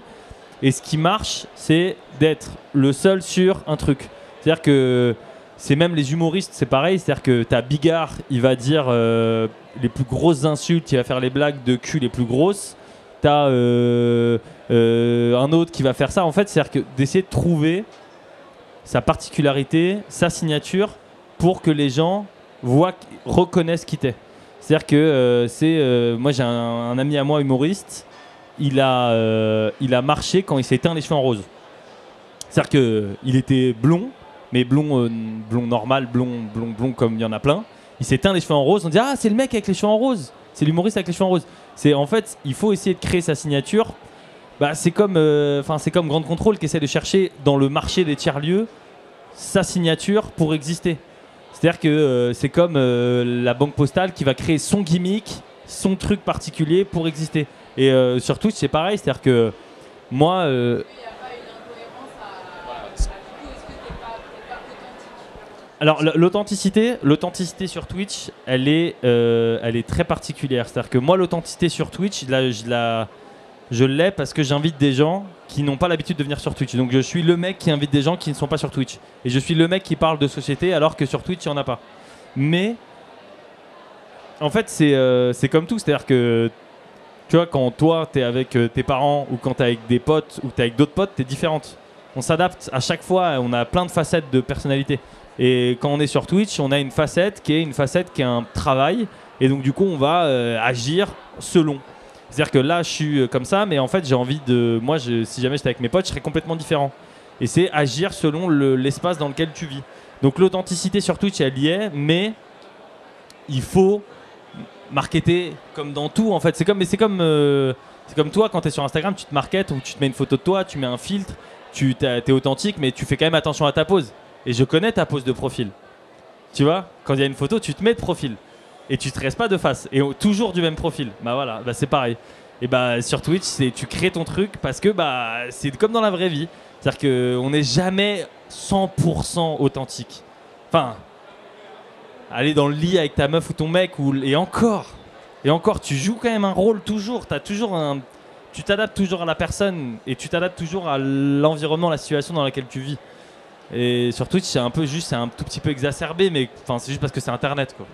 et ce qui marche c'est d'être le seul sur un truc c'est à dire que c'est même les humoristes, c'est pareil. C'est-à-dire que t'as Bigard, il va dire euh, les plus grosses insultes, il va faire les blagues de cul les plus grosses. T'as euh, euh, un autre qui va faire ça. En fait, c'est-à-dire que d'essayer de trouver sa particularité, sa signature, pour que les gens voient, reconnaissent qui t'es. C'est-à-dire que euh, c'est, euh, moi j'ai un, ami à moi humoriste, il a, euh, il a marché quand il s'est teint les cheveux en rose. C'est-à-dire que il était blond, mais blond, blond normal, blond, blond, blond comme il y en a plein. Il s'est teint les cheveux en rose. On dit ah c'est le mec avec les cheveux en rose, c'est l'humoriste avec les cheveux en rose. C'est en fait il faut essayer de créer sa signature. Bah, c'est comme, enfin c'est comme Grande Contrôle qui essaie de chercher dans le marché des tiers lieux sa signature pour exister. C'est-à-dire que euh, c'est comme euh, la banque postale qui va créer son gimmick, son truc particulier pour exister. Et euh, sur Twitch c'est pareil, c'est-à-dire que moi Alors l'authenticité, l'authenticité sur Twitch, elle est, elle est très particulière. C'est-à-dire que moi, l'authenticité sur Twitch, je la- je l'ai parce que j'invite des gens qui n'ont pas l'habitude de venir sur Twitch. Donc je suis le mec qui invite des gens qui ne sont pas sur Twitch. Et je suis le mec qui parle de société alors que sur Twitch, il n'y en a pas. Mais en fait, c'est euh, c'est comme tout. C'est-à-dire que tu vois, quand toi, tu es avec euh, tes parents ou quand tu es avec des potes ou tu es avec d'autres potes, tu es différente. On s'adapte à chaque fois, on a plein de facettes de personnalité. Et quand on est sur Twitch, on a une facette qui est une facette qui est un travail. Et donc, du coup, on va euh, agir selon. C'est-à-dire que là, je suis euh, comme ça, mais en fait, j'ai envie de. Moi, je- si jamais j'étais avec mes potes, je serais complètement différent. Et c'est agir selon le- l'espace dans lequel tu vis. Donc, l'authenticité sur Twitch, elle y est, mais il faut marketer comme dans tout, en fait. C'est comme, comme, euh, c'est comme toi, quand tu es sur Instagram, tu te marketes ou tu te mets une photo de toi, tu mets un filtre, tu es authentique, mais tu fais quand même attention à ta pose. Et je connais ta pose de profil. Tu vois, quand il y a une photo, tu te mets de profil. Et tu te restes pas de face. Et toujours du même profil. Bah voilà, bah c'est pareil. Et bah sur Twitch, c'est tu crées ton truc parce que bah c'est comme dans la vraie vie. C'est-à-dire qu'on n'est jamais 100% authentique. Enfin, aller dans le lit avec ta meuf ou ton mec, ou, et encore. Et encore, tu joues quand même un rôle toujours. As toujours un, tu t'adaptes toujours à la personne et tu t'adaptes toujours à l'environnement, la situation dans laquelle tu vis. Et sur Twitch, c'est un peu juste, c'est un tout petit peu exacerbé, mais c'est juste parce que c'est Internet, quoi.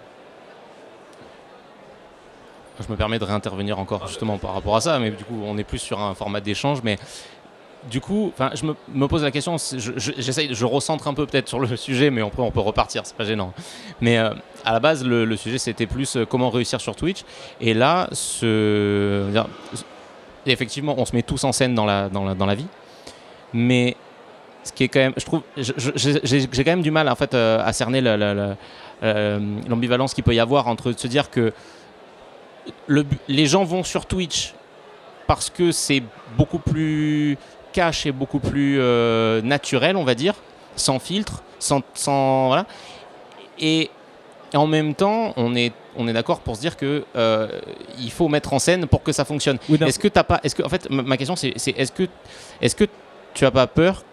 Je me permets de réintervenir encore justement par rapport à ça, mais du coup, on est plus sur un format d'échange. Mais du coup, je me, pose la question. Je, je- je recentre un peu peut-être sur le sujet, mais on peut, on peut repartir, c'est pas gênant. Mais euh, à la base, le, sujet c'était plus euh, comment réussir sur Twitch. Et là, effectivement, on se met tous en scène dans la, dans la, dans la vie, mais ce qui est quand même, je trouve, j'ai quand même du mal en fait euh, à cerner la- la- l'ambivalence qu'il peut y avoir entre se dire que le les gens vont sur Twitch parce que c'est beaucoup plus cash et beaucoup plus euh, naturel, on va dire, sans filtre, sans, sans voilà. Et, en même temps, on est on est d'accord pour se dire que euh, il faut mettre en scène pour que ça fonctionne. Oui. Est-ce que t'as pas Est-ce que en fait ma, question c'est c'est est-ce que est-ce que tu as pas peur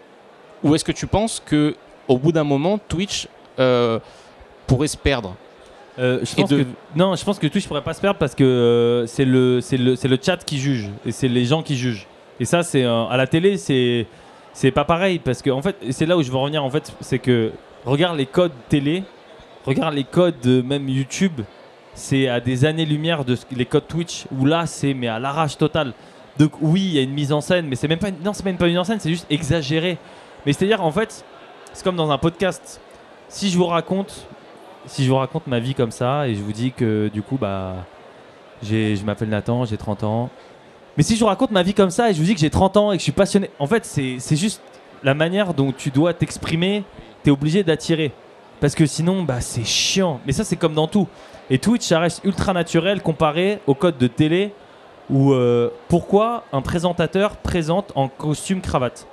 ou est-ce que tu penses que au bout d'un moment Twitch euh, pourrait se perdre? Euh, je pense de- que, non, je pense que Twitch pourrait pas se perdre parce que euh, c'est le, le, le chat qui juge et c'est les gens qui jugent. Et ça, c'est euh, à la télé, c'est, c'est pas pareil parce que en fait, c'est là où je veux revenir en fait, c'est que regarde les codes télé, regarde les codes de même YouTube, c'est à des années-lumière de ce- les codes Twitch où là, c'est mais à l'arrache totale. Donc oui, il y a une mise en scène, mais c'est même pas, une- non, c'est même pas une mise en scène, c'est juste exagéré. Mais c'est-à-dire en fait, c'est comme dans un podcast. Si je vous raconte si je vous raconte ma vie comme ça et je vous dis que du coup bah je m'appelle Nathan, j'ai 30 ans. Mais si je vous raconte ma vie comme ça et je vous dis que j'ai 30 ans et que je suis passionné, en fait c'est juste la manière dont tu dois t'exprimer, t'es obligé d'attirer. Parce que sinon bah c'est chiant. Mais ça c'est comme dans tout. Et Twitch ça reste ultra naturel comparé au code de télé où euh, pourquoi un présentateur présente en costume cravate?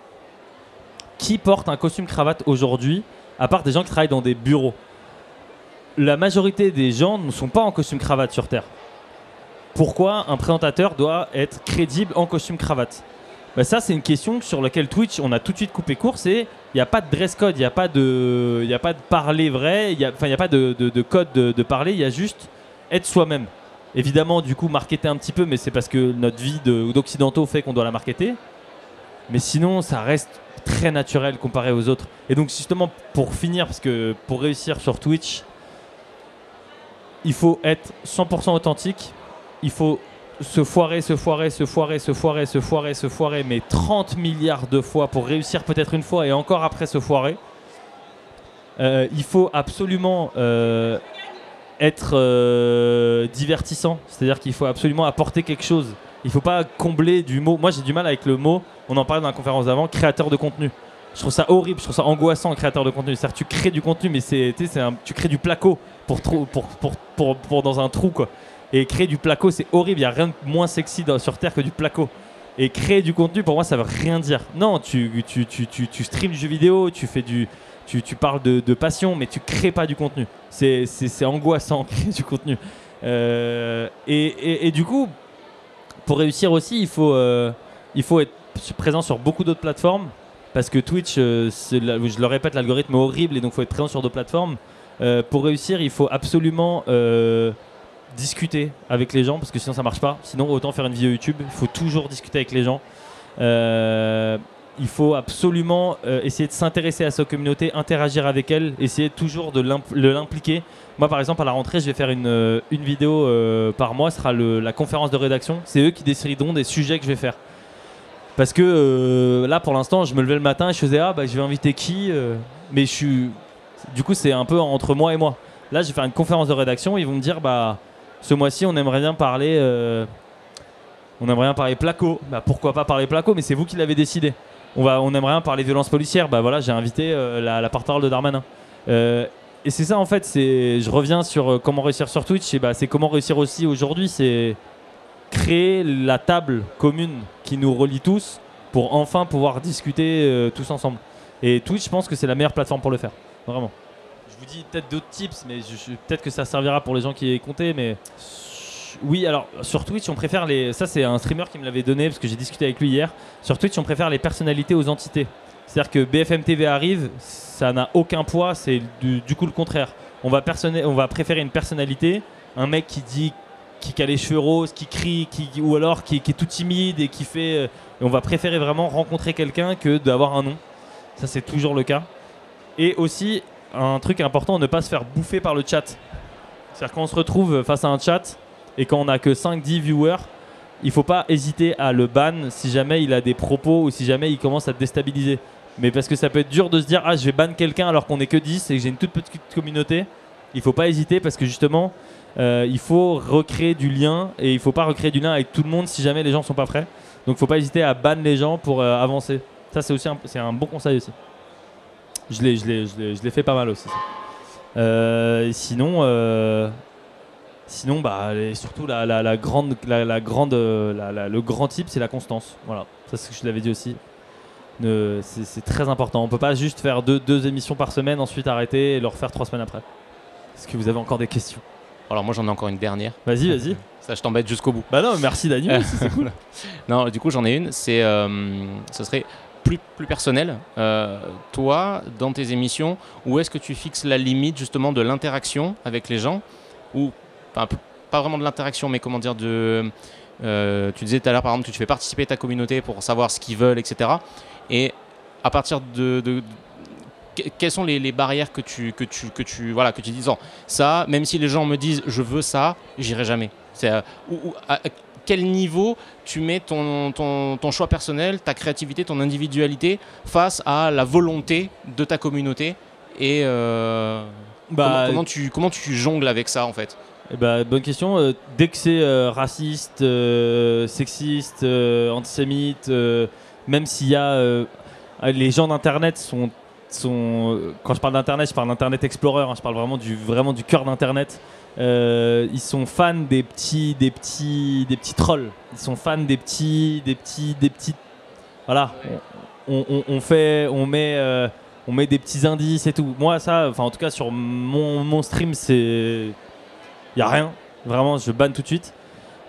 Qui porte un costume cravate aujourd'hui à part des gens qui travaillent dans des bureaux? La majorité des gens ne sont pas en costume cravate sur Terre. Pourquoi un présentateur doit être crédible en costume cravate Bah Ça, c'est une question sur laquelle Twitch, on a tout de suite coupé court. C'est il n'y a pas de dress code, il n'y a, pas de- a pas de parler vrai, il n'y enfin, il y a pas de, de- de code de, de parler, il y a juste être soi-même. Évidemment, du coup, marketer un petit peu, mais c'est parce que notre vie de- d'occidentaux fait qu'on doit la marketer. Mais sinon, ça reste très naturel comparé aux autres. Et donc, justement, pour finir, parce que pour réussir sur Twitch, il faut être 100% authentique. Il faut se foirer, se foirer, se foirer, se foirer, se foirer, se foirer, mais 30 milliards de fois pour réussir peut-être une fois et encore après se foirer. Euh, il faut absolument euh, être euh, divertissant, c'est-à-dire qu'il faut absolument apporter quelque chose. Il faut pas combler du mot. Moi, j'ai du mal avec le mot. On en parlait dans la conférence d'avant, créateur de contenu. Je trouve ça horrible, je trouve ça angoissant, créateur de contenu. C'est-à-dire tu crées du contenu, mais c'est, un- tu crées du placo pour, dans un trou, quoi. Et créer du placo, c'est horrible. Il n'y a rien de moins sexy sur Terre que du placo. Et créer du contenu, pour moi, ça veut rien dire. Non, tu, tu, streams du jeu vidéo, tu fais du. Tu, parles de, passion, mais tu crées pas du contenu. C'est, angoissant, créer du contenu. Euh, et, du coup, pour réussir aussi, il faut, euh, il faut être présent sur beaucoup d'autres plateformes. Parce que Twitch, euh, je le répète, l'algorithme est horrible et donc il faut être présent sur d'autres plateformes. Euh, pour réussir, il faut absolument euh, discuter avec les gens parce que sinon ça marche pas. Sinon, autant faire une vidéo YouTube. Il faut toujours discuter avec les gens. Il faut absolument essayer de s'intéresser à sa communauté, interagir avec elle, essayer toujours de l'imp- de l'impliquer. Moi, par exemple, à la rentrée, je vais faire une, une vidéo par mois. Ce sera la conférence de rédaction. C'est eux qui décideront des sujets que je vais faire. Parce que euh, là, pour l'instant, je me levais le matin et je faisais Ah, bah, je vais inviter qui euh, Mais je suis. Du coup, c'est un peu entre moi et moi. Là, je vais faire une conférence de rédaction. Ils vont me dire Bah, ce mois-ci, on aimerait bien parler. euh, on aimerait bien parler placo. Bah, pourquoi pas parler placo Mais c'est vous qui l'avez décidé. On, va, on aimerait bien parler violence policière. Bah voilà, j'ai invité la, la porte-parole de Darmanin. Et c'est ça, en fait. C'est, je reviens sur comment réussir sur Twitch. Et bah, c'est comment réussir aussi aujourd'hui. C'est créer la table commune qui nous relie tous pour enfin pouvoir discuter euh, tous ensemble. Et Twitch, je pense que c'est la meilleure plateforme pour le faire. Vraiment. Je vous dis peut-être d'autres tips, mais peut-être que ça servira pour les gens qui compté. Mais oui, alors sur Twitch, on préfère les. Ça, c'est un streamer qui me l'avait donné parce que j'ai discuté avec lui hier. Sur Twitch, on préfère les personnalités aux entités. C'est-à-dire que BFM TV arrive, ça n'a aucun poids, c'est du, coup le contraire. On va, on va préférer une personnalité, un mec qui dit qui, a les cheveux roses, qui crie, qui, ou alors qui, est tout timide et qui fait. euh, on va préférer vraiment rencontrer quelqu'un que d'avoir un nom. Ça, c'est toujours le cas. Et aussi, un truc important, ne pas se faire bouffer par le chat. C'est-à-dire quand on se retrouve face à un chat et quand on a que 5-10 viewers, il faut pas hésiter à le ban si jamais il a des propos ou si jamais il commence à te déstabiliser. Mais parce que ça peut être dur de se dire ah je vais ban quelqu'un alors qu'on est que 10 et que j'ai une toute petite communauté. Il faut pas hésiter parce que justement euh, il faut recréer du lien et il faut pas recréer du lien avec tout le monde si jamais les gens sont pas prêts. Donc faut pas hésiter à ban les gens pour euh, avancer. Ça c'est aussi un, bon conseil aussi. Je l'ai, je fait pas mal aussi. Euh, sinon, bah surtout la, le grand type c'est la constance. Voilà, ça c'est ce que je l'avais dit aussi. Ne- c'est, très important. On peut pas juste faire deux, deux émissions par semaine, ensuite arrêter et le refaire trois semaines après. Est-ce que vous avez encore des questions? Alors moi j'en ai encore une dernière. Vas-y, vas-y. Ça je t'embête jusqu'au bout. Bah non, merci Daniel. aussi, c'est cool. Non, du coup, j'en ai une. C'est, euh, ce serait plus, plus personnel. Euh, toi, dans tes émissions, où est-ce que tu fixes la limite justement de l'interaction avec les gens? Ou enfin, pas vraiment de l'interaction, mais comment dire de. euh, tu disais tout à l'heure, par exemple, que tu fais participer ta communauté pour savoir ce qu'ils veulent, etc. Et à partir de- que- quelles sont les, les barrières que tu que tu que tu voilà que tu dis ça même si les gens me disent je veux ça j'irai jamais c'est euh, à- à quel niveau tu mets ton, ton, ton choix personnel, ta créativité, ton individualité face à la volonté de ta communauté et euh, Bah, comment, comment tu, comment tu jongles avec ça en fait? Eh bah, bonne question. Euh, dès que c'est euh, raciste, euh, sexiste, antisémite, même s'il y a. les gens d'Internet sont. Quand je parle d'Internet, je parle d'Internet Explorer, hein, je parle vraiment du, cœur d'Internet. Euh, ils sont fans des petits, des, petits, des petits trolls. Ils sont fans des petits. Des petits, des petits voilà. On, fait. On met. euh, on met des petits indices et tout. Moi, ça, enfin, en tout cas, sur mon, stream, c'est. Y a rien. Vraiment, je banne tout de suite.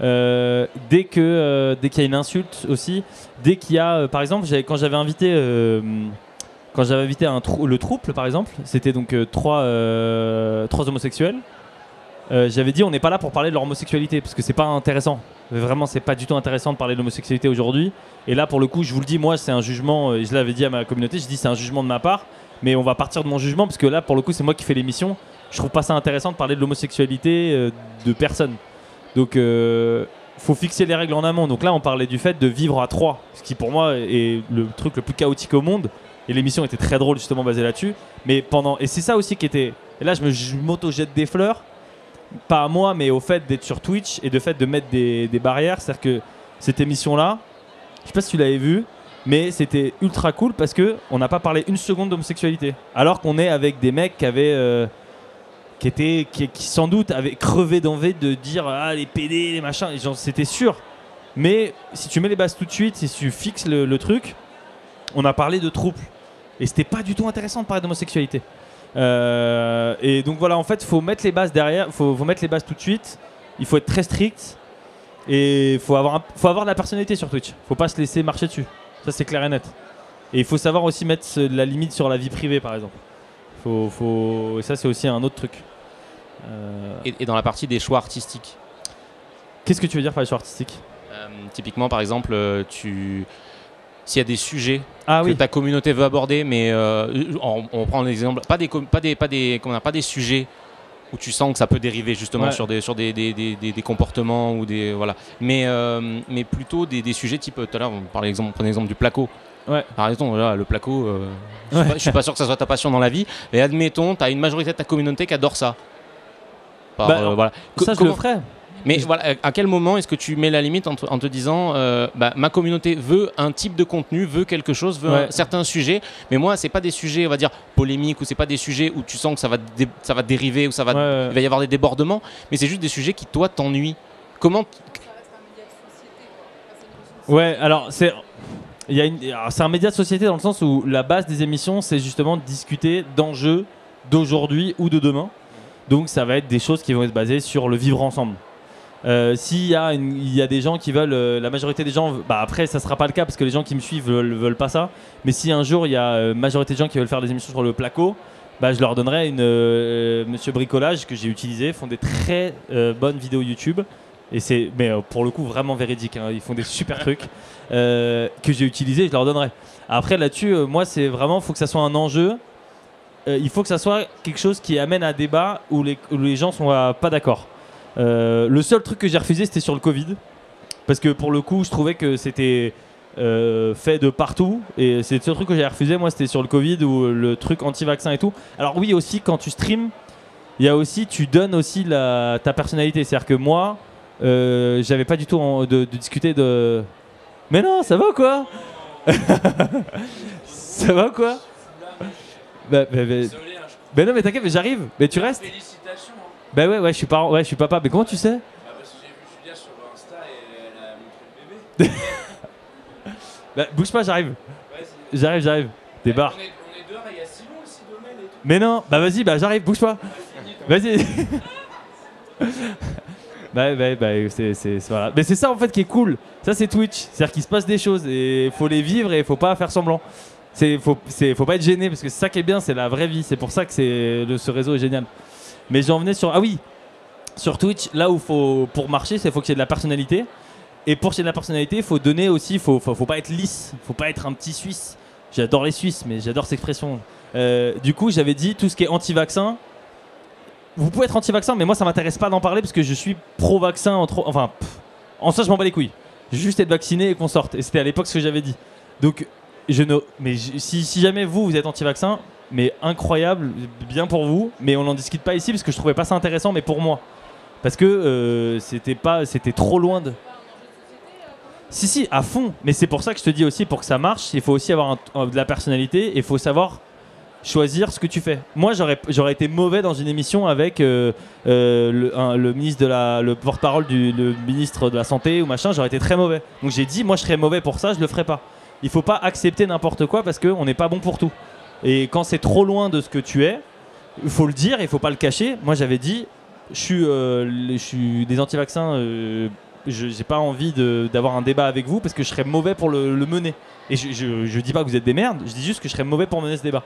Euh, dès que dès qu'il y a une insulte aussi, dès qu'il y a, par exemple, quand j'avais invité quand j'avais invité le trouble, par exemple, c'était donc euh, trois euh, trois homosexuels. Euh, j'avais dit on n'est pas là pour parler de leur homosexualité parce que c'est pas intéressant. Vraiment, c'est pas du tout intéressant de parler de l'homosexualité aujourd'hui. Et là, pour le coup, je vous le dis, moi, c'est un jugement. euh, je l'avais dit à ma communauté. Je dis c'est un jugement de ma part, mais on va partir de mon jugement parce que là, pour le coup, c'est moi qui fais l'émission. Je trouve pas ça intéressant de parler de l'homosexualité de personne. Donc, faut fixer les règles en amont. Donc là, on parlait du fait de vivre à trois, ce qui pour moi est le truc le plus chaotique au monde. Et l'émission était très drôle justement basée là-dessus. Mais pendant et c'est ça aussi qui était. Et là, je me je m'auto-jette des fleurs, pas à moi, mais au fait d'être sur Twitch et de fait de mettre des, barrières. C'est-à-dire que cette émission-là, je sais pas si tu l'avais vue, mais c'était ultra cool parce que on n'a pas parlé une seconde d'homosexualité. Alors qu'on est avec des mecs qui avaient. euh, qui étaient qui, sans doute avaient crevé d'envie de dire ah les PD les machins c'était sûr mais si tu mets les bases tout de suite si tu fixes le, le truc on a parlé de troubles et c'était pas du tout intéressant de parler d'homosexualité. Euh, et donc voilà en fait faut mettre les bases derrière faut, faut mettre les bases tout de suite. Il faut être très strict. Et faut avoir un- faut avoir de la personnalité sur Twitch. Faut pas se laisser marcher dessus. Ça c'est clair et net. Et il faut savoir aussi mettre la limite sur la vie privée par exemple. Faut, faut... et ça c'est aussi un autre truc. Euh, et, et dans la partie des choix artistiques. Qu'est-ce que tu veux dire par les choix artistiques? Euh, Typiquement, par exemple, tu s'il y a des sujets Ah que oui. ta communauté veut aborder, mais euh, on, on prend l'exemple, pas des, pas des, pas des, comment on appelle, pas des sujets où tu sens que ça peut dériver justement Ouais. sur des, sur des, comportements ou des voilà, mais euh, mais plutôt des, sujets type tout à l'heure on parlait exemple, on prenait l'exemple du placo. Ouais. Par exemple, le placo, euh, je, suis Ouais. pas, je suis pas sûr que ça soit ta passion dans la vie, mais admettons, tu as une majorité de ta communauté qui adore ça. Par, Bah, euh, voilà. Ça je comment- le mais voilà, à quel moment est-ce que tu mets la limite en te, en te disant euh, bah, ma communauté veut un type de contenu, veut quelque chose, veut Ouais. un certain sujet, mais moi c'est pas des sujets on va dire polémiques ou c'est pas des sujets où tu sens que ça va dé- ça va dériver ou ça va Ouais, ouais. il va y avoir des débordements, mais c'est juste des sujets qui toi t'ennuient. Comment Ouais, alors c'est il y a une- alors, c'est un média de société dans le sens où la base des émissions c'est justement de discuter d'enjeux d'aujourd'hui ou de demain. Donc ça va être des choses qui vont être basées sur le vivre ensemble. Euh, S'il y, a une- il y a des gens qui veulent, euh, la majorité des gens, bah après ça sera pas le cas parce que les gens qui me suivent veulent, veulent pas ça. Mais si un jour il y a euh, majorité de gens qui veulent faire des émissions sur le placo, bah je leur donnerai une euh, Monsieur Bricolage que j'ai utilisé, font des très euh, bonnes vidéos YouTube. Et c'est, mais euh, pour le coup vraiment véridique. hein, ils font des super trucs euh, que j'ai utilisé, je leur donnerai. Après là-dessus, euh, moi c'est vraiment, faut que ça soit un enjeu euh, il faut que ça soit quelque chose qui amène à un débat où les, où les gens sont euh, pas d'accord. Euh, le seul truc que j'ai refusé, c'était sur le Covid. Parce que pour le coup, je trouvais que c'était euh, fait de partout. Et c'est le seul truc que j'ai refusé, moi, c'était sur le Covid ou le truc anti-vaccin et tout. Alors, oui, aussi, quand tu streams, il y a aussi, tu donnes aussi la, ta personnalité. C'est-à-dire que moi, euh, j'avais pas du tout en- de, de discuter de. Mais non, ça va ou quoi? Ça va ou quoi? Bah, bah, bah, bah non, mais t'inquiète, mais j'arrive. Mais tu restes Félicitations. Bah ouais, ouais, je suis pas, ouais, je suis papa. Mais comment tu sais? Ah, parce que j'ai vu Julia sur Insta et elle a montré le bébé. Bah bouge pas, j'arrive. Vas-y. J'arrive, j'arrive. Débarque. On est, on est dehors et il y a Simon aussi, Domaine et tout. Mais non, bah vas-y, bah j'arrive, bouge pas. Vas-y. bah, bah, bah, c'est, c'est, c'est- voilà. Mais c'est ça en fait qui est cool. Ça c'est Twitch. C'est-à-dire qu'il se passe des choses et faut les vivre et faut pas faire semblant. C'est, faut, c'est, faut pas être gêné parce que c'est ça qui est bien, c'est la vraie vie. C'est pour ça que c'est, le, ce réseau est génial. Mais j'en venais sur. Ah oui, sur Twitch, là où faut, pour marcher, c'est faut qu'il y de la personnalité. Et pour qu'il y de la personnalité, il faut donner aussi, faut, faut, faut pas être lisse, faut pas être un petit Suisse. J'adore les Suisses, mais j'adore cette expression. Euh, du coup, j'avais dit tout ce qui est anti-vaccin. Vous pouvez être anti-vaccin, mais moi ça m'intéresse pas d'en parler parce que je suis pro-vaccin. En. Enfin, en ça je m'en bats les couilles. Juste être vacciné et qu'on sorte. Et c'était à l'époque ce que j'avais dit. Donc, je ne. Mais si, si jamais vous, vous êtes anti-vaccin, mais incroyable, bien pour vous, mais on n'en discute pas ici parce que je trouvais pas ça intéressant, mais pour moi. Parce que euh, c'était pas, c'était trop loin de. Si, si, à fond. Mais c'est pour ça que je te dis aussi, pour que ça marche, il faut aussi avoir un- de la personnalité et il faut savoir choisir ce que tu fais. Moi, j'aurais, été mauvais dans une émission avec euh, euh, le, ministre de la, le porte-parole du ministre de la santé ou machin. J'aurais été très mauvais. Donc j'ai dit, moi, je serais mauvais pour ça, je le ferai pas. Il faut pas accepter n'importe quoi parce qu'on n'est pas bon pour tout. Et quand c'est trop loin de ce que tu es, il faut le dire il faut pas le cacher. Moi, j'avais dit, je suis, euh, des anti-vaccins. euh, je j'ai pas envie d'avoir un débat avec vous parce que je serais mauvais pour le, mener. Et je, je dis pas que vous êtes des merdes, je dis juste que je serais mauvais pour mener ce débat.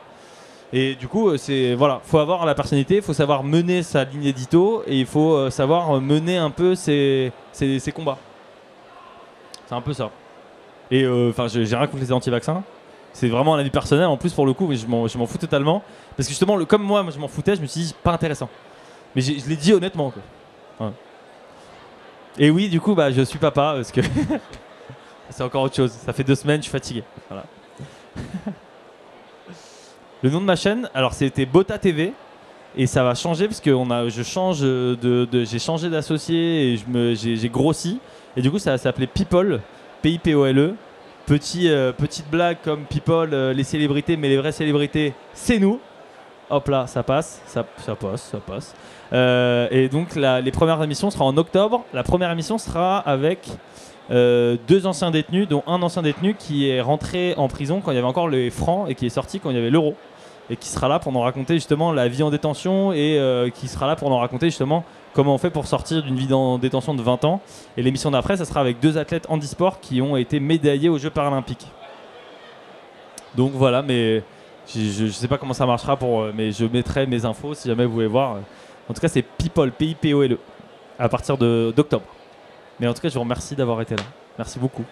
Et du coup, euh, c'est voilà, faut avoir la personnalité, il faut savoir mener sa ligne édito et il faut savoir mener un peu ses, combats. C'est un peu ça. Et enfin, j'ai rien contre les anti-vaccins. C'est vraiment un avis personnel en plus pour le coup, mais je m'en fous totalement. Parce que justement, le, comme moi, moi, je m'en foutais, je me suis dit, pas intéressant. Mais je l'ai dit honnêtement. Quoi. Et oui, du coup, bah, je suis papa parce que c'est encore autre chose. Ça fait deux semaines, je suis fatigué. Le nom de ma chaîne, alors c'était Bota TV. Et ça va changer parce que change de, j'ai changé d'associé et j'ai, grossi. Et du coup, ça va s'appeler People, P-I-P-O-L-E. Petit, euh, petite blague comme People, euh, les célébrités, mais les vraies célébrités, c'est nous. Hop là, ça passe, ça, ça passe, ça passe. Euh, et donc les premières émissions seront en octobre. La première émission sera avec deux anciens détenus, dont un ancien détenu qui est rentré en prison quand il y avait encore les francs et qui est sorti quand il y avait l'euro. Et qui sera là pour nous raconter justement la vie en détention et qui sera là pour nous raconter justement comment on fait pour sortir d'une vie en détention de 20 ans. Et l'émission d'après, ça sera avec deux athlètes handisport qui ont été médaillés aux Jeux paralympiques. Donc voilà, mais je ne sais pas comment ça marchera, pour, euh, mais je mettrai mes infos si jamais vous voulez voir. En tout cas, c'est People, P-I-P-O-L-E, à partir d'octobre. Mais en tout cas, je vous remercie d'avoir été là. Merci beaucoup.